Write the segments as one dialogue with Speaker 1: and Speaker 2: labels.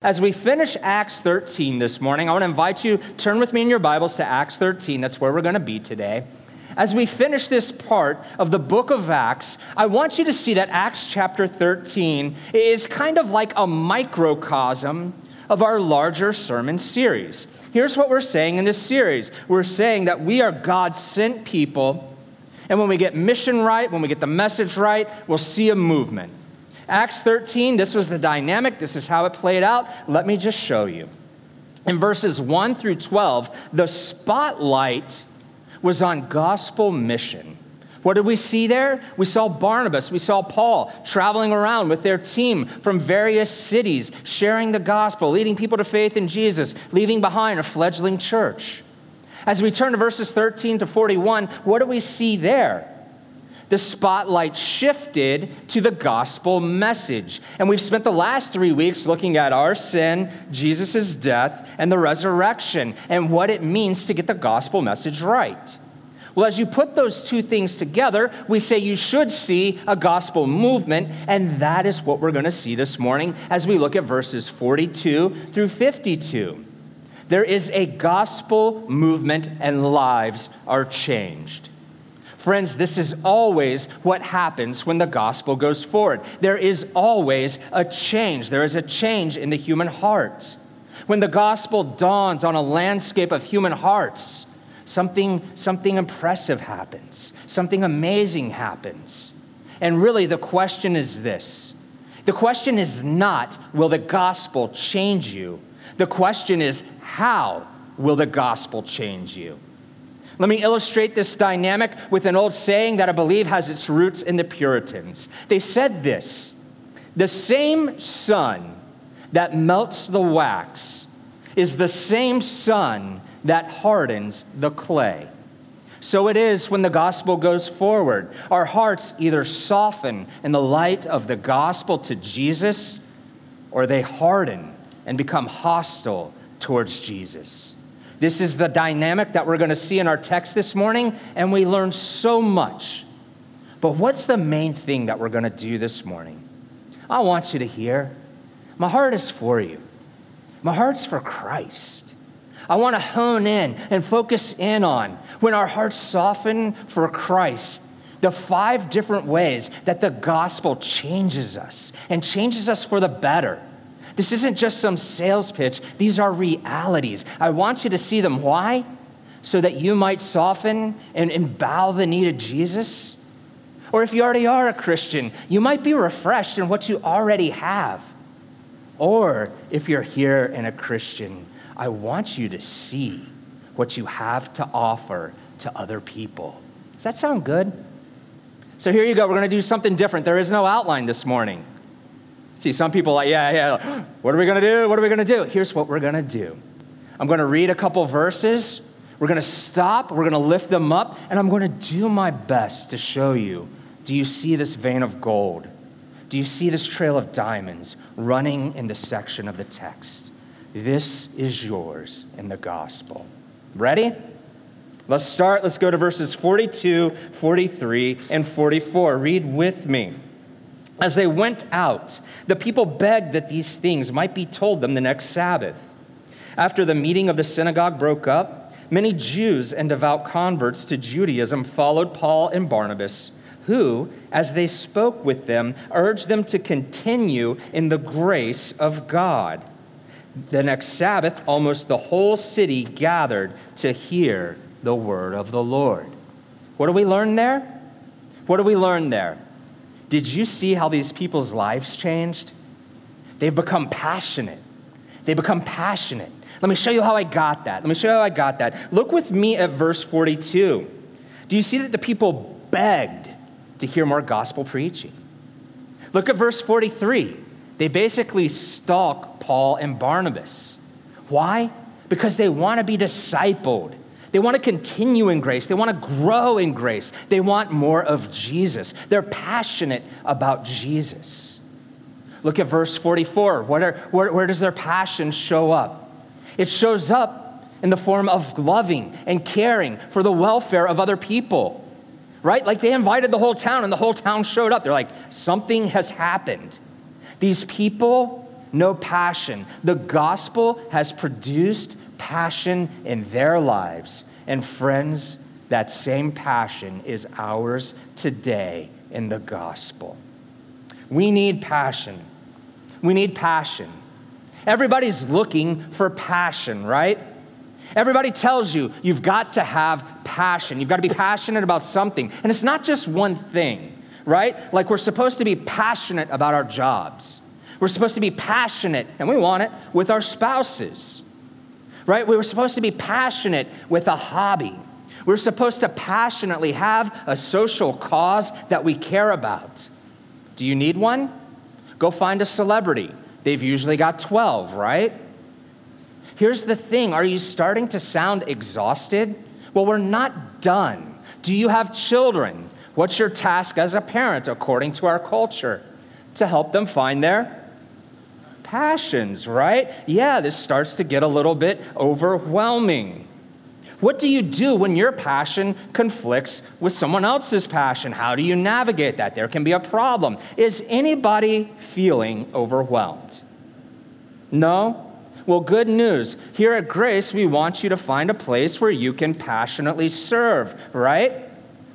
Speaker 1: As we finish Acts 13 this morning, I want to invite you turn with me in your Bibles to Acts 13. That's where we're going to be today. As we finish this part of the book of Acts, I want you to see that Acts chapter 13 is kind of like a microcosm of our larger sermon series. Here's what we're saying in this series we're saying that we are God sent people, and when we get mission right, when we get the message right, we'll see a movement. Acts 13, this was the dynamic. This is how it played out. Let me just show you. In verses 1 through 12, the spotlight was on gospel mission. What did we see there? We saw Barnabas, we saw Paul traveling around with their team from various cities, sharing the gospel, leading people to faith in Jesus, leaving behind a fledgling church. As we turn to verses 13 to 41, what do we see there? The spotlight shifted to the gospel message. And we've spent the last three weeks looking at our sin, Jesus' death, and the resurrection, and what it means to get the gospel message right. Well, as you put those two things together, we say you should see a gospel movement, and that is what we're going to see this morning as we look at verses 42 through 52. There is a gospel movement, and lives are changed. Friends, this is always what happens when the gospel goes forward. There is always a change. There is a change in the human heart. When the gospel dawns on a landscape of human hearts, something, something impressive happens, something amazing happens. And really, the question is this the question is not, will the gospel change you? The question is, how will the gospel change you? Let me illustrate this dynamic with an old saying that I believe has its roots in the Puritans. They said this The same sun that melts the wax is the same sun that hardens the clay. So it is when the gospel goes forward. Our hearts either soften in the light of the gospel to Jesus or they harden and become hostile towards Jesus. This is the dynamic that we're going to see in our text this morning, and we learn so much. But what's the main thing that we're going to do this morning? I want you to hear my heart is for you, my heart's for Christ. I want to hone in and focus in on when our hearts soften for Christ, the five different ways that the gospel changes us and changes us for the better. This isn't just some sales pitch, these are realities. I want you to see them. Why? So that you might soften and, and bow the knee to Jesus. Or if you already are a Christian, you might be refreshed in what you already have. Or if you're here and a Christian, I want you to see what you have to offer to other people. Does that sound good? So here you go. We're going to do something different. There is no outline this morning. See, some people like, yeah, yeah, what are we going to do? What are we going to do? Here's what we're going to do I'm going to read a couple verses. We're going to stop, we're going to lift them up, and I'm going to do my best to show you do you see this vein of gold? Do you see this trail of diamonds running in the section of the text? This is yours in the gospel. Ready? Let's start. Let's go to verses 42, 43, and 44. Read with me. As they went out, the people begged that these things might be told them the next Sabbath. After the meeting of the synagogue broke up, many Jews and devout converts to Judaism followed Paul and Barnabas, who, as they spoke with them, urged them to continue in the grace of God. The next Sabbath, almost the whole city gathered to hear the word of the Lord. What do we learn there? What do we learn there? Did you see how these people's lives changed? They've become passionate. They become passionate. Let me show you how I got that. Let me show you how I got that. Look with me at verse 42. Do you see that the people begged to hear more gospel preaching? Look at verse 43. They basically stalk Paul and Barnabas. Why? Because they want to be discipled. They want to continue in grace. They want to grow in grace. They want more of Jesus. They're passionate about Jesus. Look at verse 44. Are, where, where does their passion show up? It shows up in the form of loving and caring for the welfare of other people, right? Like they invited the whole town and the whole town showed up. They're like, something has happened. These people, no passion. The gospel has produced passion in their lives. And friends, that same passion is ours today in the gospel. We need passion. We need passion. Everybody's looking for passion, right? Everybody tells you you've got to have passion. You've got to be passionate about something. And it's not just one thing, right? Like we're supposed to be passionate about our jobs. We're supposed to be passionate, and we want it, with our spouses, right? We were supposed to be passionate with a hobby. We're supposed to passionately have a social cause that we care about. Do you need one? Go find a celebrity. They've usually got 12, right? Here's the thing are you starting to sound exhausted? Well, we're not done. Do you have children? What's your task as a parent according to our culture? To help them find their passions, right? Yeah, this starts to get a little bit overwhelming. What do you do when your passion conflicts with someone else's passion? How do you navigate that? There can be a problem. Is anybody feeling overwhelmed? No? Well, good news. Here at Grace, we want you to find a place where you can passionately serve, right?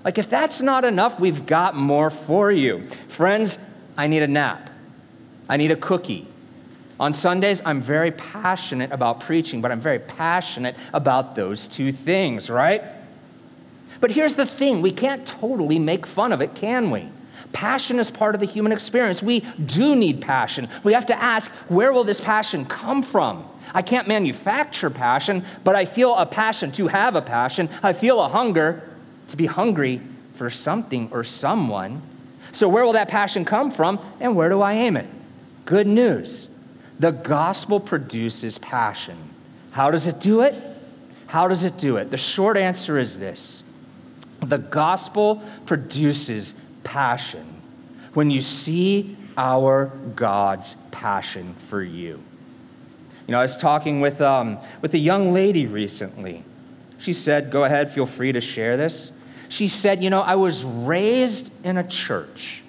Speaker 1: Like, if that's not enough, we've got more for you. Friends, I need a nap. I need a cookie. On Sundays, I'm very passionate about preaching, but I'm very passionate about those two things, right? But here's the thing we can't totally make fun of it, can we? Passion is part of the human experience. We do need passion. We have to ask, where will this passion come from? I can't manufacture passion, but I feel a passion to have a passion. I feel a hunger to be hungry for something or someone. So, where will that passion come from, and where do I aim it? Good news. The gospel produces passion. How does it do it? How does it do it? The short answer is this the gospel produces passion when you see our God's passion for you. You know, I was talking with, um, with a young lady recently. She said, Go ahead, feel free to share this. She said, You know, I was raised in a church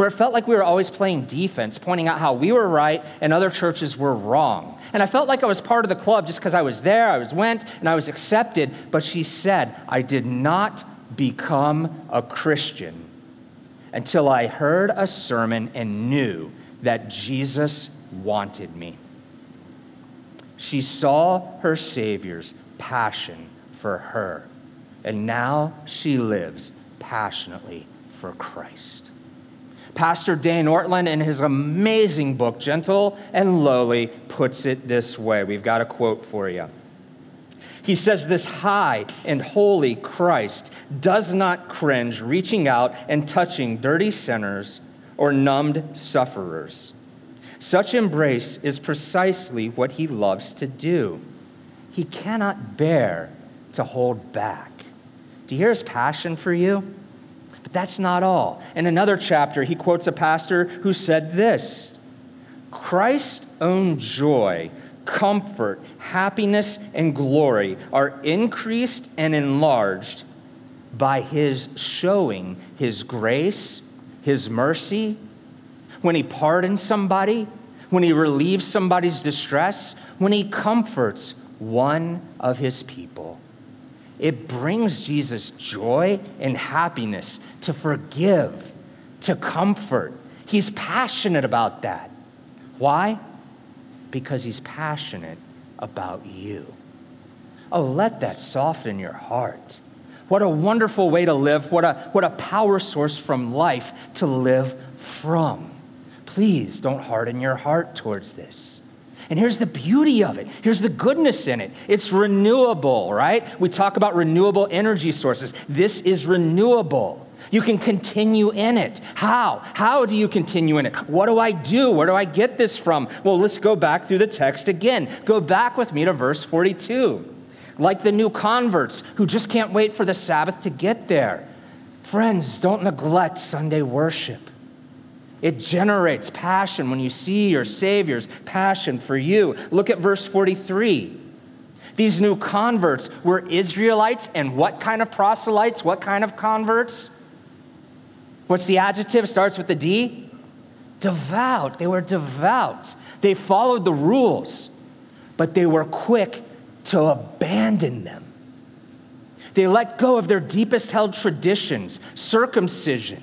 Speaker 1: where it felt like we were always playing defense, pointing out how we were right and other churches were wrong. And I felt like I was part of the club just because I was there, I was went, and I was accepted. But she said, I did not become a Christian until I heard a sermon and knew that Jesus wanted me. She saw her Savior's passion for her, and now she lives passionately for Christ. Pastor Dane Ortlund, in his amazing book, Gentle and Lowly, puts it this way. We've got a quote for you. He says, This high and holy Christ does not cringe, reaching out and touching dirty sinners or numbed sufferers. Such embrace is precisely what he loves to do. He cannot bear to hold back. Do you hear his passion for you? But that's not all. In another chapter, he quotes a pastor who said this Christ's own joy comfort, happiness, and glory are increased and enlarged by his showing his grace, his mercy, when he pardons somebody, when he relieves somebody's distress, when he comforts one of his people. It brings Jesus joy and happiness to forgive, to comfort. He's passionate about that. Why? because he's passionate about you. Oh, let that soften your heart. What a wonderful way to live. What a, what a power source from life to live from. Please don't harden your heart towards this. And here's the beauty of it. Here's the goodness in it. It's renewable, right? We talk about renewable energy sources. This is renewable. You can continue in it. How? How do you continue in it? What do I do? Where do I get this from? Well, let's go back through the text again. Go back with me to verse 42. Like the new converts who just can't wait for the Sabbath to get there. Friends, don't neglect Sunday worship. It generates passion when you see your Savior's passion for you. Look at verse 43. These new converts were Israelites, and what kind of proselytes? What kind of converts? What's the adjective? Starts with the D? Devout. They were devout. They followed the rules, but they were quick to abandon them. They let go of their deepest held traditions, circumcision,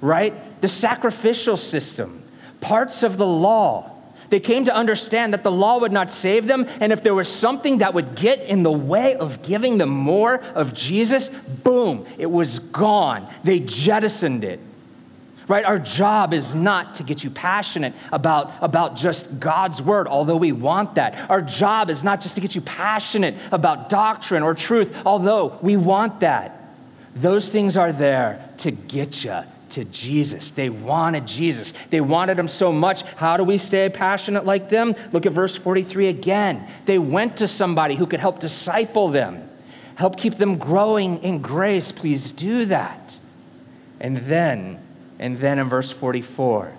Speaker 1: right? The sacrificial system, parts of the law. They came to understand that the law would not save them, and if there was something that would get in the way of giving them more of Jesus, boom, it was gone. They jettisoned it right? Our job is not to get you passionate about, about just God's word, although we want that. Our job is not just to get you passionate about doctrine or truth, although we want that. Those things are there to get you to Jesus. They wanted Jesus. They wanted him so much. How do we stay passionate like them? Look at verse 43 again. They went to somebody who could help disciple them, help keep them growing in grace. Please do that. And then and then in verse 44,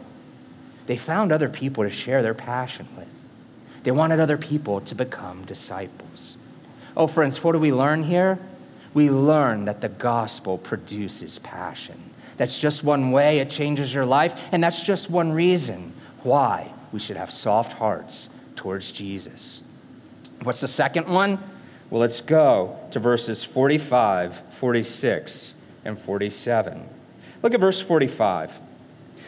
Speaker 1: they found other people to share their passion with. They wanted other people to become disciples. Oh, friends, what do we learn here? We learn that the gospel produces passion. That's just one way it changes your life, and that's just one reason why we should have soft hearts towards Jesus. What's the second one? Well, let's go to verses 45, 46, and 47. Look at verse 45.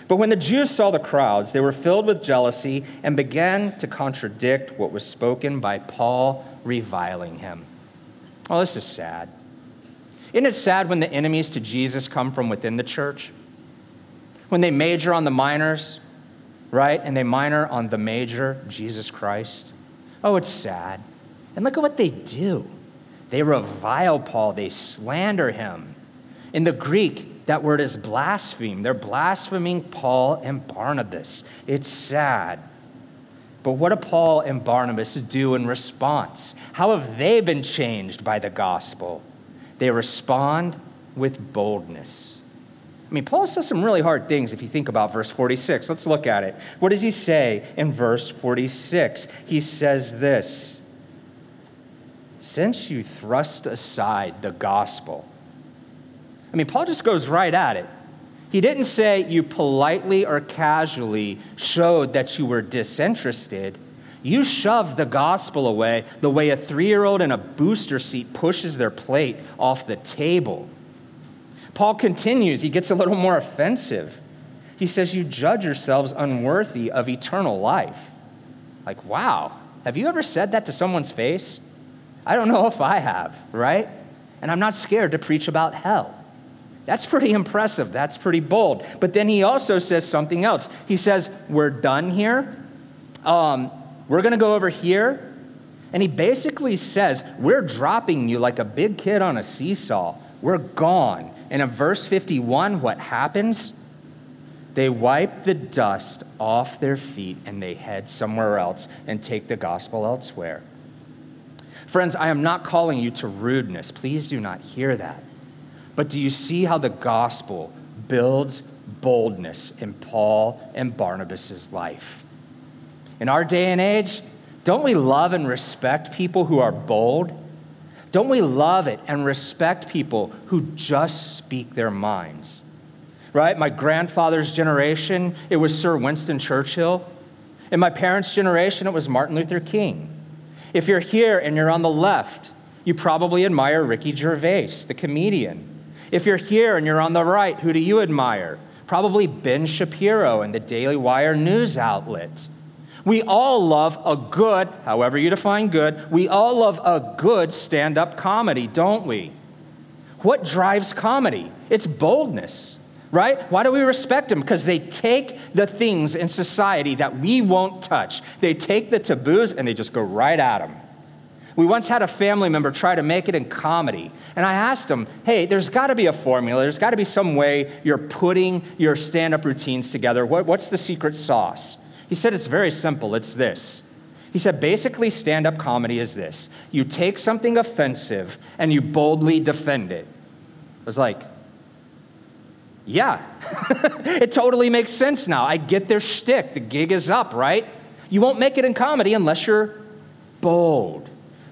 Speaker 1: But when the Jews saw the crowds, they were filled with jealousy and began to contradict what was spoken by Paul, reviling him. Oh, this is sad. Isn't it sad when the enemies to Jesus come from within the church? When they major on the minors, right? And they minor on the major, Jesus Christ. Oh, it's sad. And look at what they do. They revile Paul, they slander him. In the Greek, that word is blaspheme. They're blaspheming Paul and Barnabas. It's sad. But what do Paul and Barnabas do in response? How have they been changed by the gospel? They respond with boldness. I mean, Paul says some really hard things if you think about verse 46. Let's look at it. What does he say in verse 46? He says this Since you thrust aside the gospel, I mean, Paul just goes right at it. He didn't say you politely or casually showed that you were disinterested. You shove the gospel away the way a three year old in a booster seat pushes their plate off the table. Paul continues, he gets a little more offensive. He says, You judge yourselves unworthy of eternal life. Like, wow, have you ever said that to someone's face? I don't know if I have, right? And I'm not scared to preach about hell. That's pretty impressive. That's pretty bold. But then he also says something else. He says, We're done here. Um, we're going to go over here. And he basically says, We're dropping you like a big kid on a seesaw. We're gone. And in verse 51, what happens? They wipe the dust off their feet and they head somewhere else and take the gospel elsewhere. Friends, I am not calling you to rudeness. Please do not hear that. But do you see how the gospel builds boldness in Paul and Barnabas' life? In our day and age, don't we love and respect people who are bold? Don't we love it and respect people who just speak their minds? Right? My grandfather's generation, it was Sir Winston Churchill. In my parents' generation, it was Martin Luther King. If you're here and you're on the left, you probably admire Ricky Gervais, the comedian. If you're here and you're on the right, who do you admire? Probably Ben Shapiro and the Daily Wire news outlet. We all love a good, however you define good, we all love a good stand up comedy, don't we? What drives comedy? It's boldness, right? Why do we respect them? Because they take the things in society that we won't touch, they take the taboos and they just go right at them. We once had a family member try to make it in comedy. And I asked him, hey, there's got to be a formula. There's got to be some way you're putting your stand up routines together. What, what's the secret sauce? He said, it's very simple. It's this. He said, basically, stand up comedy is this you take something offensive and you boldly defend it. I was like, yeah, it totally makes sense now. I get their shtick. The gig is up, right? You won't make it in comedy unless you're bold.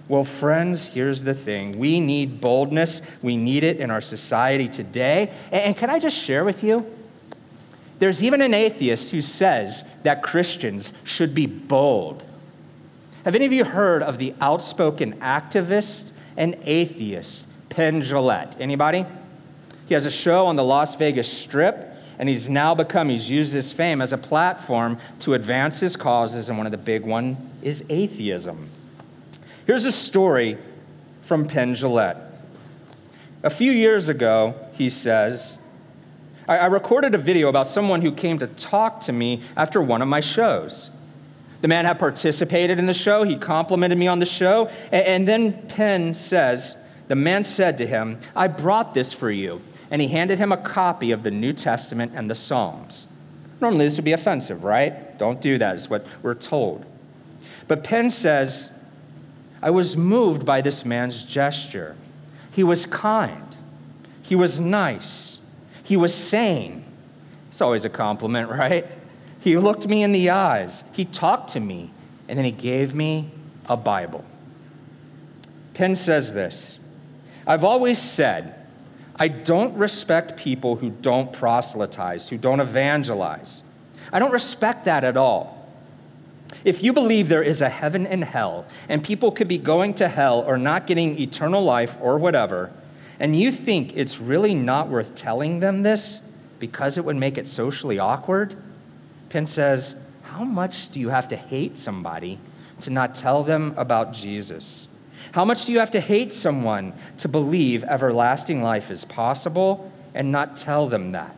Speaker 1: Well, friends, here's the thing we need boldness. We need it in our society today. And can I just share with you? There's even an atheist who says that Christians should be bold. Have any of you heard of the outspoken activist and atheist Penn? Anybody? He has a show on the Las Vegas Strip, and he's now become, he's used his fame as a platform to advance his causes, and one of the big one is atheism. Here's a story from Penn. A few years ago, he says, I, recorded a video about someone who came to talk to me after one of my shows. The man had participated in the show, he complimented me on the show, and, and then Penn says, The man said to him, I brought this for you. And he handed him a copy of the New Testament and the Psalms. Normally, this would be offensive, right? Don't do that, is what we're told. But Penn says, I was moved by this man's gesture. He was kind, he was nice, he was sane. It's always a compliment, right? He looked me in the eyes, he talked to me, and then he gave me a Bible. Penn says this I've always said, I don't respect people who don't proselytize, who don't evangelize. I don't respect that at all. If you believe there is a heaven and hell, and people could be going to hell or not getting eternal life or whatever, and you think it's really not worth telling them this because it would make it socially awkward, Penn says, How much do you have to hate somebody to not tell them about Jesus? How much do you have to hate someone to believe everlasting life is possible and not tell them that?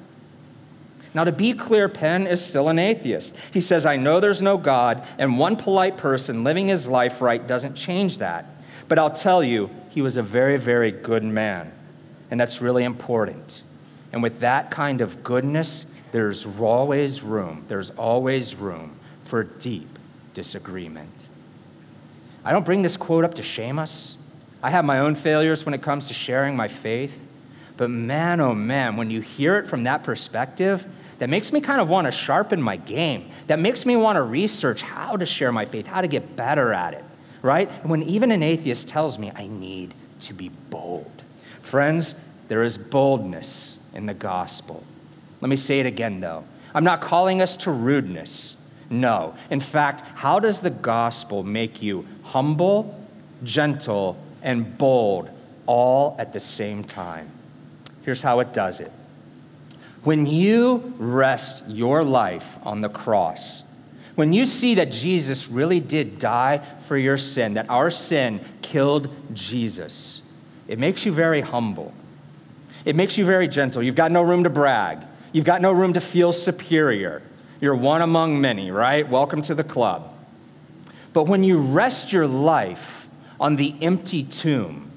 Speaker 1: Now, to be clear, Penn is still an atheist. He says, I know there's no God, and one polite person living his life right doesn't change that. But I'll tell you, he was a very, very good man. And that's really important. And with that kind of goodness, there's always room, there's always room for deep disagreement. I don't bring this quote up to shame us. I have my own failures when it comes to sharing my faith. But man, oh man, when you hear it from that perspective, that makes me kind of want to sharpen my game. That makes me want to research how to share my faith, how to get better at it right? When even an atheist tells me I need to be bold. Friends, there is boldness in the gospel. Let me say it again, though. I'm not calling us to rudeness. No. In fact, how does the gospel make you humble, gentle, and bold all at the same time? Here's how it does it. When you rest your life on the cross, when you see that Jesus really did die for your sin, that our sin killed Jesus, it makes you very humble. It makes you very gentle. You've got no room to brag, you've got no room to feel superior. You're one among many, right? Welcome to the club. But when you rest your life on the empty tomb,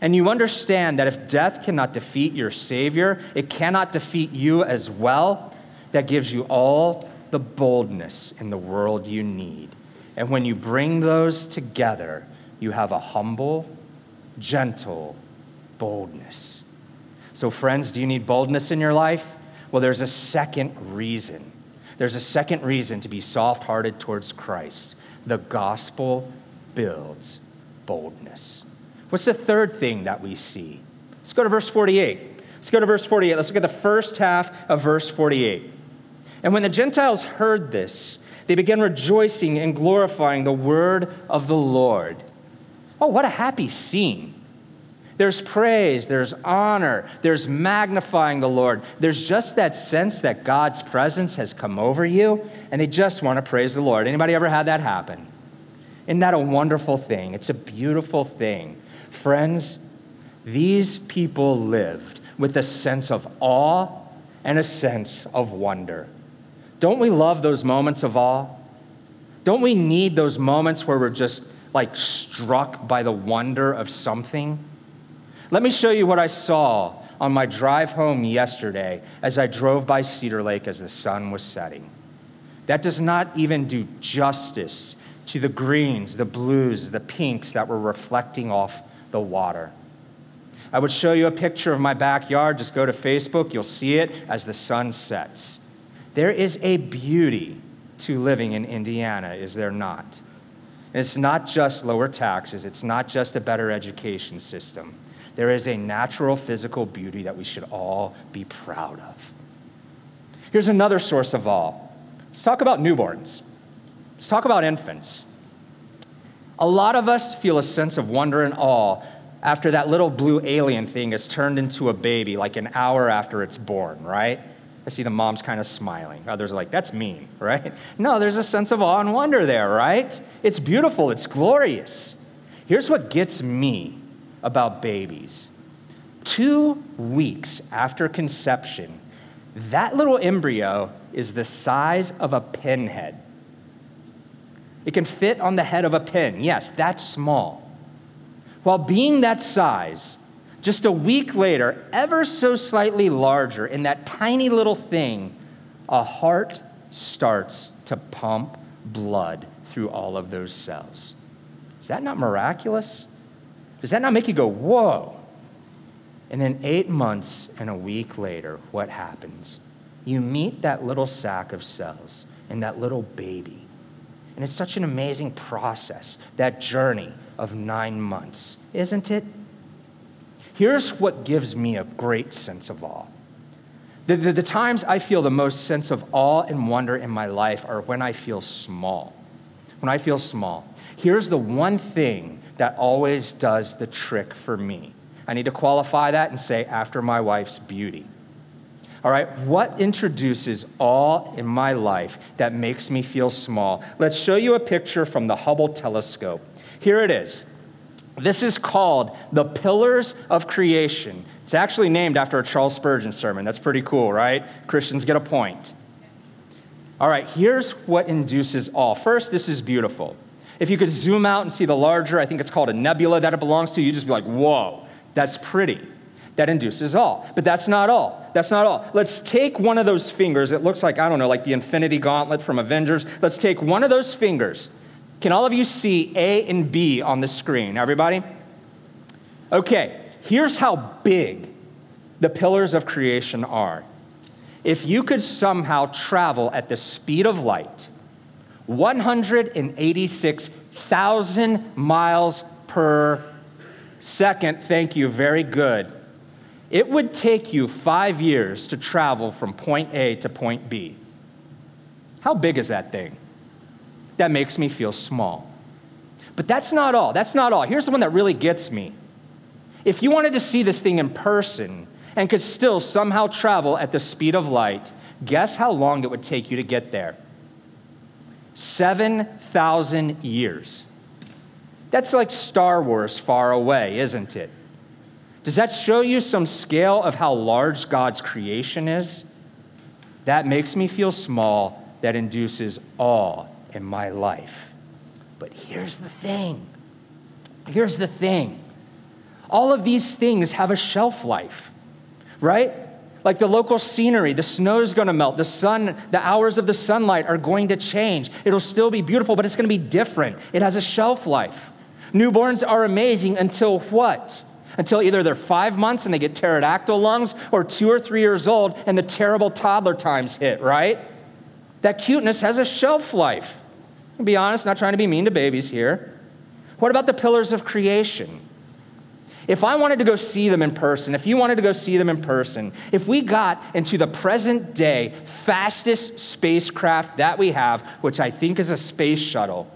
Speaker 1: and you understand that if death cannot defeat your Savior, it cannot defeat you as well, that gives you all the boldness in the world you need. And when you bring those together, you have a humble, gentle boldness. So, friends, do you need boldness in your life? Well, there's a second reason. There's a second reason to be soft hearted towards Christ. The gospel builds boldness. What's the third thing that we see? Let's go to verse 48. Let's go to verse 48. Let's look at the first half of verse 48. And when the Gentiles heard this, they began rejoicing and glorifying the word of the Lord. Oh, what a happy scene! There's praise, there's honor, there's magnifying the Lord. There's just that sense that God's presence has come over you, and they just want to praise the Lord. Anybody ever had that happen? Isn't that a wonderful thing? It's a beautiful thing. Friends, these people lived with a sense of awe and a sense of wonder. Don't we love those moments of awe? Don't we need those moments where we're just like struck by the wonder of something? Let me show you what I saw on my drive home yesterday as I drove by Cedar Lake as the sun was setting. That does not even do justice to the greens, the blues, the pinks that were reflecting off the water. I would show you a picture of my backyard. Just go to Facebook, you'll see it as the sun sets. There is a beauty to living in Indiana, is there not? And it's not just lower taxes, it's not just a better education system. There is a natural physical beauty that we should all be proud of. Here's another source of awe. Let's talk about newborns. Let's talk about infants. A lot of us feel a sense of wonder and awe after that little blue alien thing is turned into a baby, like an hour after it's born, right? I see the moms kind of smiling. Others are like, that's mean, right? No, there's a sense of awe and wonder there, right? It's beautiful, it's glorious. Here's what gets me about babies two weeks after conception, that little embryo is the size of a pinhead. It can fit on the head of a pin. Yes, that's small. While being that size, just a week later, ever so slightly larger, in that tiny little thing, a heart starts to pump blood through all of those cells. Is that not miraculous? Does that not make you go, whoa? And then eight months and a week later, what happens? You meet that little sack of cells and that little baby. And it's such an amazing process, that journey of nine months, isn't it? Here's what gives me a great sense of awe. The, the, the, times I feel the most sense of awe and wonder in my life are when I feel small. When I feel small. Here's the one thing that always does the trick for me. I need to qualify that and say, after my wife's beauty. All right, what introduces awe in my life that makes me feel small? Let's show you a picture from the Hubble telescope. Here it is. This is called the Pillars of Creation. It's actually named after a Charles Spurgeon sermon. That's pretty cool, right? Christians get a point. All right, here's what induces awe. First, this is beautiful. If you could zoom out and see the larger, I think it's called a nebula that it belongs to, you'd just be like, whoa, that's pretty. That induces awe. But that's not all. That's not all. Let's take one of those fingers. It looks like, I don't know, like the Infinity Gauntlet from Avengers. Let's take one of those fingers. Can all of you see A and B on the screen? Everybody? Okay, here's how big the pillars of creation are. If you could somehow travel at the speed of light, 186,000 miles per second. Thank you, very good. It would take you five years to travel from point A to point B. How big is that thing? That makes me feel small. But that's not all. That's not all. Here's the one that really gets me. If you wanted to see this thing in person and could still somehow travel at the speed of light, guess how long it would take you to get there? 7,000 years. That's like Star Wars far away, isn't it? Does that show you some scale of how large God's creation is? That makes me feel small, that induces awe in my life. But here's the thing here's the thing all of these things have a shelf life, right? Like the local scenery, the snow's gonna melt, the sun, the hours of the sunlight are going to change. It'll still be beautiful, but it's gonna be different. It has a shelf life. Newborns are amazing until what? Until either they're five months and they get pterodactyl lungs, or two or three years old and the terrible toddler times hit, right? That cuteness has a shelf life. I'll be honest, not trying to be mean to babies here. What about the pillars of creation? If I wanted to go see them in person, if you wanted to go see them in person, if we got into the present day fastest spacecraft that we have, which I think is a space shuttle,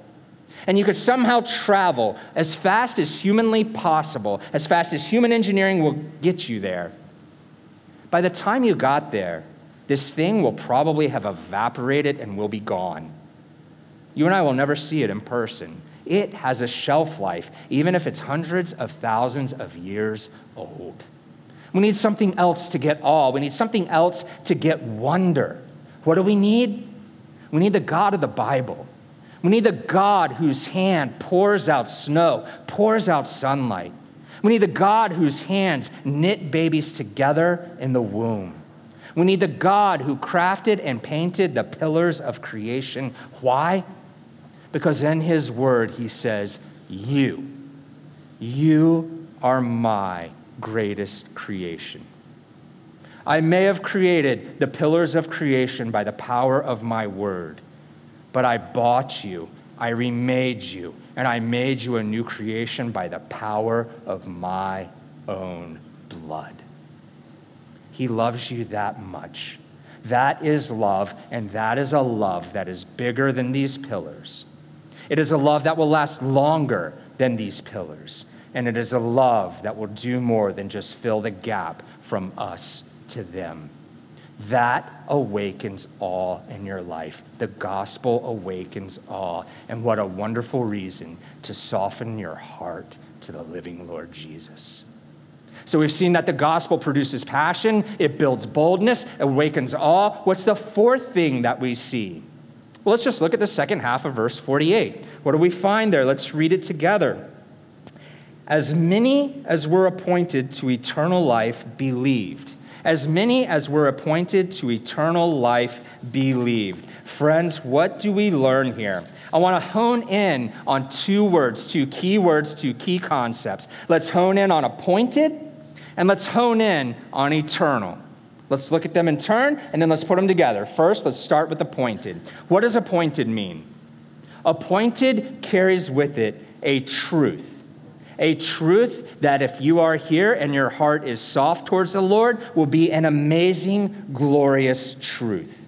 Speaker 1: and you could somehow travel as fast as humanly possible, as fast as human engineering will get you there, by the time you got there, this thing will probably have evaporated and will be gone. You and I will never see it in person. It has a shelf life, even if it's hundreds of thousands of years old. We need something else to get awe. We need something else to get wonder. What do we need? We need the God of the Bible. We need the God whose hand pours out snow, pours out sunlight. We need the God whose hands knit babies together in the womb. We need the God who crafted and painted the pillars of creation. Why? Because in his word, he says, You, you are my greatest creation. I may have created the pillars of creation by the power of my word, but I bought you, I remade you, and I made you a new creation by the power of my own blood. He loves you that much That is love, and that is a love that is bigger than these pillars. It is a love that will last longer than these pillars. And it is a love that will do more than just fill the gap from us to them. That awakens awe in your life. The gospel awakens awe. And what a wonderful reason to soften your heart to the living Lord Jesus. So we've seen that the gospel produces passion, it builds boldness, awakens awe. What's the fourth thing that we see? Well, let's just look at the second half of verse 48. What do we find there? Let's read it together. As many as were appointed to eternal life believed. As many as were appointed to eternal life believed. Friends, what do we learn here? I want to hone in on two words, two key words, two key concepts. Let's hone in on appointed and let's hone in on eternal. Let's look at them in turn and then let's put them together. First, let's start with appointed. What does appointed mean? Appointed carries with it a truth. A truth that if you are here and your heart is soft towards the Lord, will be an amazing, glorious truth.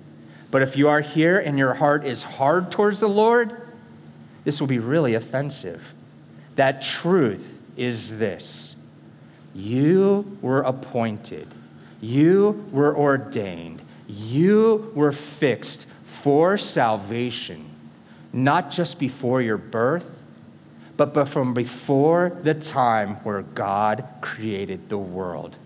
Speaker 1: But if you are here and your heart is hard towards the Lord, this will be really offensive. That truth is this you were appointed, you were ordained, you were fixed for salvation, not just before your birth, but from before the time where God created the world.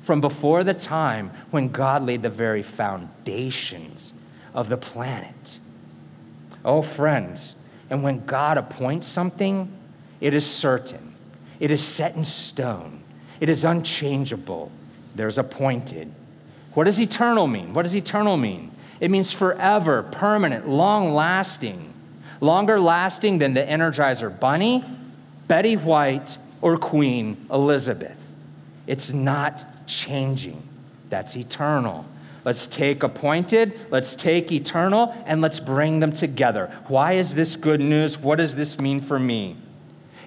Speaker 1: From before the time when God laid the very foundations of the planet. Oh, friends, and when God appoints something, it is certain, it is set in stone, it is unchangeable. There's appointed. What does eternal mean? What does eternal mean? It means forever, permanent, long lasting, longer lasting than the Energizer Bunny, Betty White, or Queen Elizabeth. It's not changing. That's eternal. Let's take appointed, let's take eternal, and let's bring them together. Why is this good news? What does this mean for me?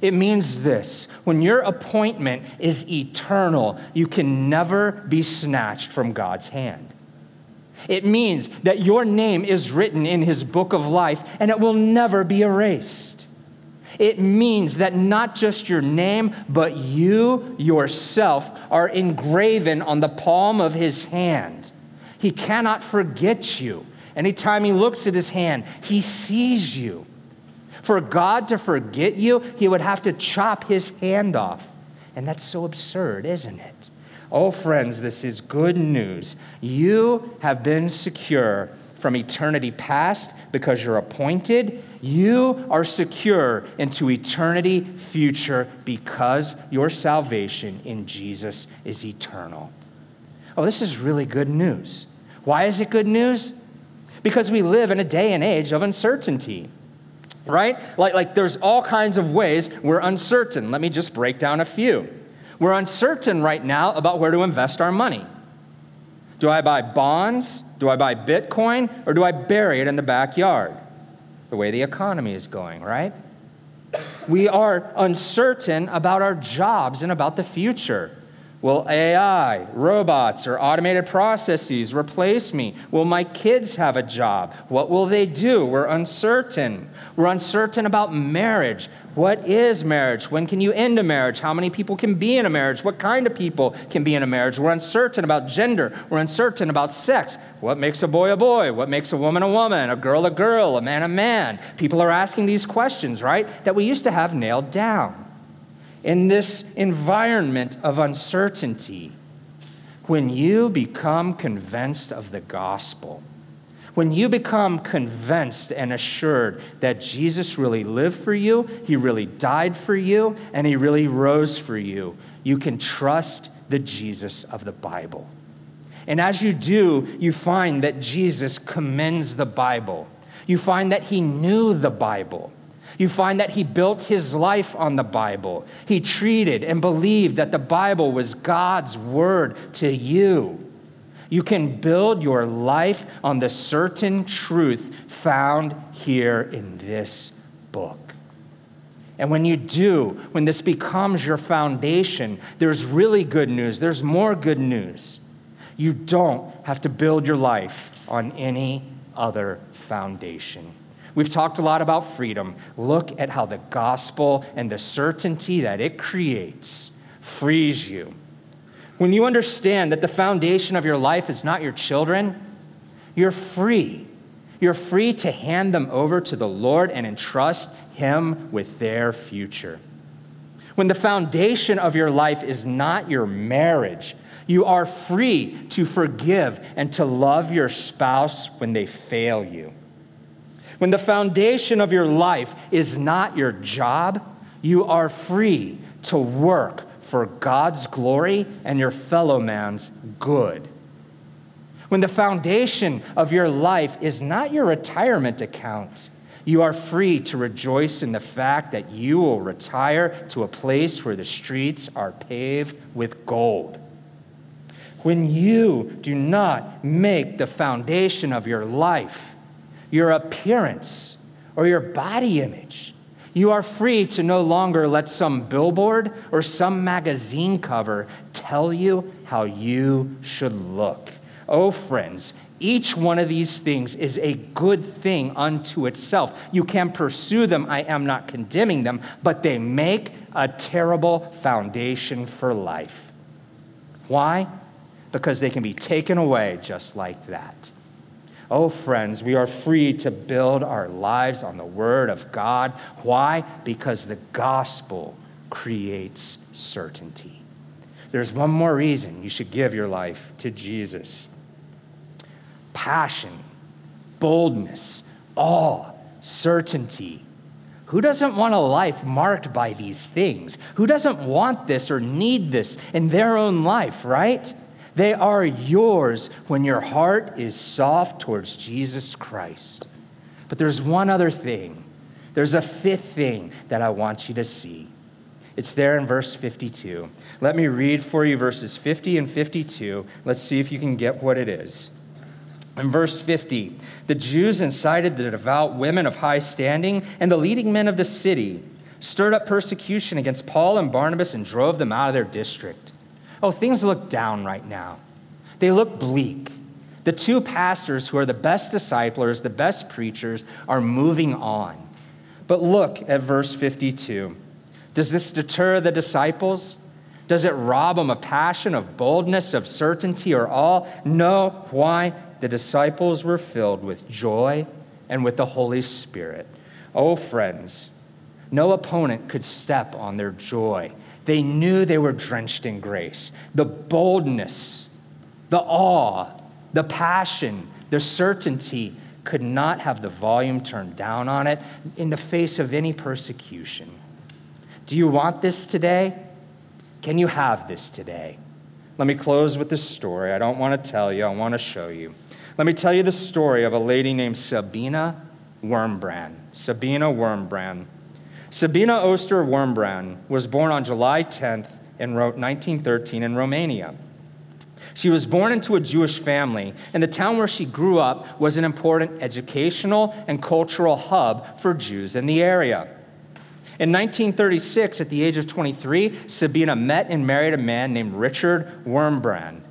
Speaker 1: It means this when your appointment is eternal, you can never be snatched from God's hand. It means that your name is written in his book of life and it will never be erased. It means that not just your name, but you yourself are engraven on the palm of his hand. He cannot forget you. Anytime he looks at his hand, he sees you. For God to forget you, he would have to chop his hand off. And that's so absurd, isn't it? Oh, friends, this is good news. You have been secure from eternity past because you're appointed. You are secure into eternity future because your salvation in Jesus is eternal. Oh, this is really good news. Why is it good news? Because we live in a day and age of uncertainty right? Like, like there's all kinds of ways we're uncertain. Let me just break down a few. We're uncertain right now about where to invest our money. Do I buy bonds? Do I buy Bitcoin? Or do I bury it in the backyard? The way the economy is going, right? We are uncertain about our jobs and about the future. Will AI, robots, or automated processes replace me? Will my kids have a job? What will they do? We're uncertain. We're uncertain about marriage. What is marriage? When can you end a marriage? How many people can be in a marriage? What kind of people can be in a marriage? We're uncertain about gender. We're uncertain about sex. What makes a boy a boy? What makes a woman a woman? A girl a girl? A man a man? People are asking these questions, right? That we used to have nailed down in this environment of uncertainty, when you become convinced of the gospel, when you become convinced and assured that Jesus really lived for you, he really died for you, and he really rose for you, you can trust the Jesus of the Bible. And as you do, you find that Jesus commends the Bible. You find that he knew the Bible. You find that he built his life on the Bible. He treated and believed that the Bible was God's word to you. You can build your life on the certain truth found here in this book. And when you do, when this becomes your foundation, there's really good news. There's more good news. You don't have to build your life on any other foundation. We've talked a lot about freedom. Look at how the gospel and the certainty that it creates frees you. When you understand that the foundation of your life is not your children, you're free. You're free to hand them over to the Lord and entrust Him with their future. When the foundation of your life is not your marriage, you are free to forgive and to love your spouse when they fail you. When the foundation of your life is not your job, you are free to work for God's glory and your fellow man's good. When the foundation of your life is not your retirement account, you are free to rejoice in the fact that you will retire to a place where the streets are paved with gold. When you do not make the foundation of your life your appearance, or your body image. You are free to no longer let some billboard or some magazine cover tell you how you should look. Oh, friends, each one of these things is a good thing unto itself. You can pursue them, I am not condemning them, but they make a terrible foundation for life. Why? Because they can be taken away just like that. Oh, friends, we are free to build our lives on the Word of God. Why? Because the gospel creates certainty. There's one more reason you should give your life to Jesus passion, boldness, awe, certainty. Who doesn't want a life marked by these things? Who doesn't want this or need this in their own life, right? They are yours when your heart is soft towards Jesus Christ. But there's one other thing. There's a fifth thing that I want you to see. It's there in verse 52. Let me read for you verses 50 and 52. Let's see if you can get what it is. In verse 50, the Jews incited the devout women of high standing and the leading men of the city, stirred up persecution against Paul and Barnabas, and drove them out of their district oh, things look down right now. They look bleak. The two pastors who are the best disciplers, the best preachers, are moving on. But look at verse 52. Does this deter the disciples? Does it rob them of passion, of boldness, of certainty, or all? No. Why? The disciples were filled with joy and with the Holy Spirit. Oh, friends, no opponent could step on their joy they knew they were drenched in grace. The boldness, the awe, the passion, the certainty could not have the volume turned down on it in the face of any persecution. Do you want this today? Can you have this today? Let me close with this story. I don't want to tell you, I want to show you. Let me tell you the story of a lady named Sabina Wurmbrand. Sabina Wurmbrand. Sabina Oster Wurmbrand was born on July 10th in 1913 in Romania. She was born into a Jewish family, and the town where she grew up was an important educational and cultural hub for Jews in the area. In 1936, at the age of 23, Sabina met and married a man named Richard Wurmbrand.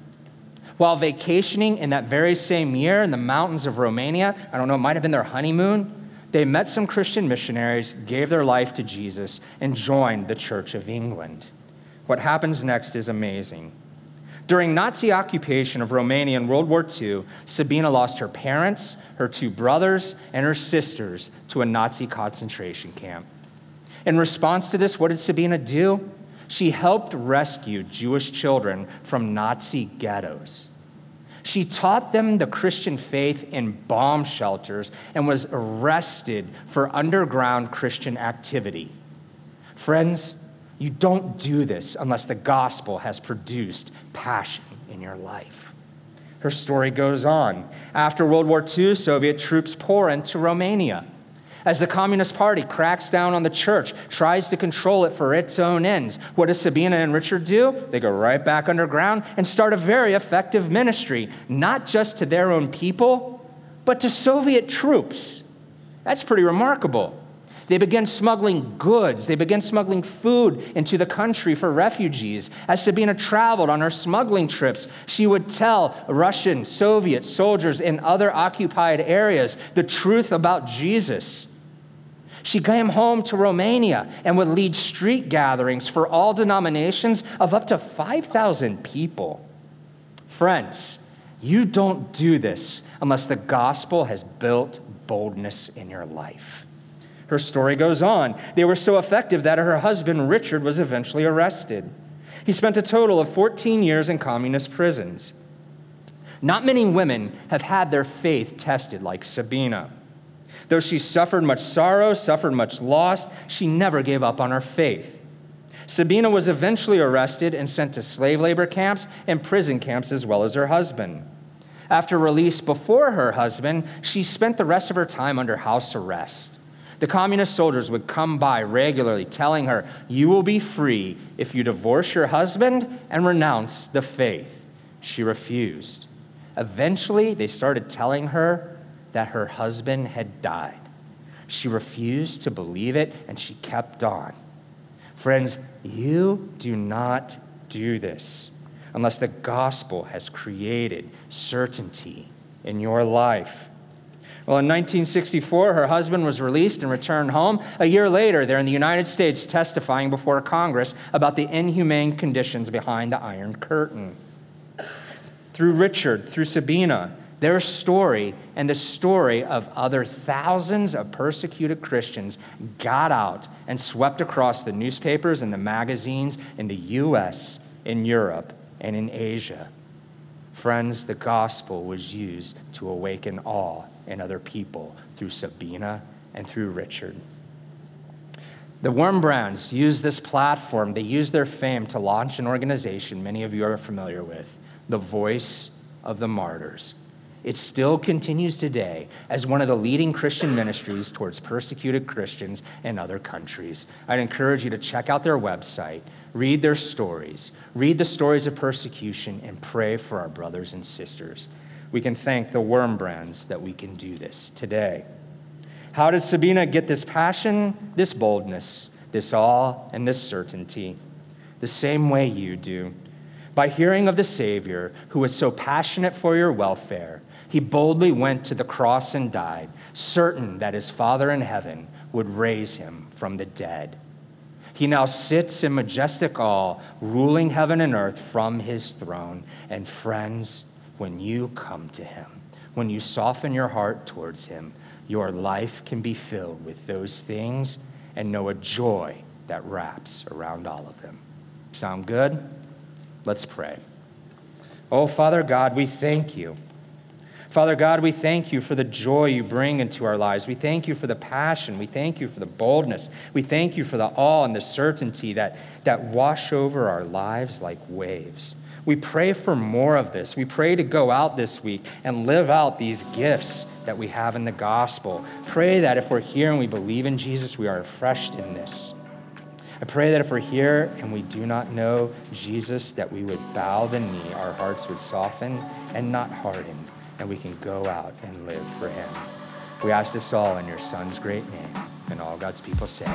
Speaker 1: While vacationing in that very same year in the mountains of Romania, I don't know, it might have been their honeymoon, they met some Christian missionaries, gave their life to Jesus, and joined the Church of England. What happens next is amazing. During Nazi occupation of Romania in World War II, Sabina lost her parents, her two brothers, and her sisters to a Nazi concentration camp. In response to this, what did Sabina do? She helped rescue Jewish children from Nazi ghettos. She taught them the Christian faith in bomb shelters and was arrested for underground Christian activity. Friends, you don't do this unless the gospel has produced passion in your life. Her story goes on. After World War II, Soviet troops pour into Romania. As the Communist Party cracks down on the church, tries to control it for its own ends, what does Sabina and Richard do? They go right back underground and start a very effective ministry, not just to their own people, but to Soviet troops. That's pretty remarkable. They begin smuggling goods. They begin smuggling food into the country for refugees. As Sabina traveled on her smuggling trips, she would tell Russian, Soviet soldiers in other occupied areas the truth about Jesus. She came home to Romania and would lead street gatherings for all denominations of up to 5,000 people. Friends, you don't do this unless the gospel has built boldness in your life. Her story goes on. They were so effective that her husband, Richard, was eventually arrested. He spent a total of 14 years in communist prisons. Not many women have had their faith tested like Sabina. Though she suffered much sorrow, suffered much loss, she never gave up on her faith. Sabina was eventually arrested and sent to slave labor camps and prison camps as well as her husband. After release before her husband, she spent the rest of her time under house arrest. The communist soldiers would come by regularly telling her, You will be free if you divorce your husband and renounce the faith. She refused. Eventually, they started telling her that her husband had died. She refused to believe it and she kept on. Friends, you do not do this unless the gospel has created certainty in your life. Well, in 1964, her husband was released and returned home. A year later, they're in the United States testifying before Congress about the inhumane conditions behind the Iron Curtain. Through Richard, through Sabina, their story and the story of other thousands of persecuted Christians got out and swept across the newspapers and the magazines in the US, in Europe, and in Asia. Friends, the gospel was used to awaken awe in other people through Sabina and through Richard. The Wurmbrands used this platform, they used their fame to launch an organization many of you are familiar with, the Voice of the Martyrs. It still continues today as one of the leading Christian ministries towards persecuted Christians in other countries. I'd encourage you to check out their website, read their stories, read the stories of persecution, and pray for our brothers and sisters. We can thank the Wurmbrands that we can do this today. How did Sabina get this passion, this boldness, this awe, and this certainty? The same way you do. By hearing of the Savior who was so passionate for your welfare, he boldly went to the cross and died, certain that his Father in heaven would raise him from the dead. He now sits in majestic awe, ruling heaven and earth from his throne. And friends, when you come to him, when you soften your heart towards him, your life can be filled with those things and know a joy that wraps around all of them. Sound good? Let's pray. Oh, Father God, we thank you. Father God, we thank you for the joy you bring into our lives. We thank you for the passion. We thank you for the boldness. We thank you for the awe and the certainty that, that wash over our lives like waves. We pray for more of this. We pray to go out this week and live out these gifts that we have in the gospel. Pray that if we're here and we believe in Jesus, we are refreshed in this. I pray that if we're here and we do not know Jesus, that we would bow the knee, our hearts would soften and not harden and we can go out and live for Him. We ask this all in your Son's great name, and all God's people say.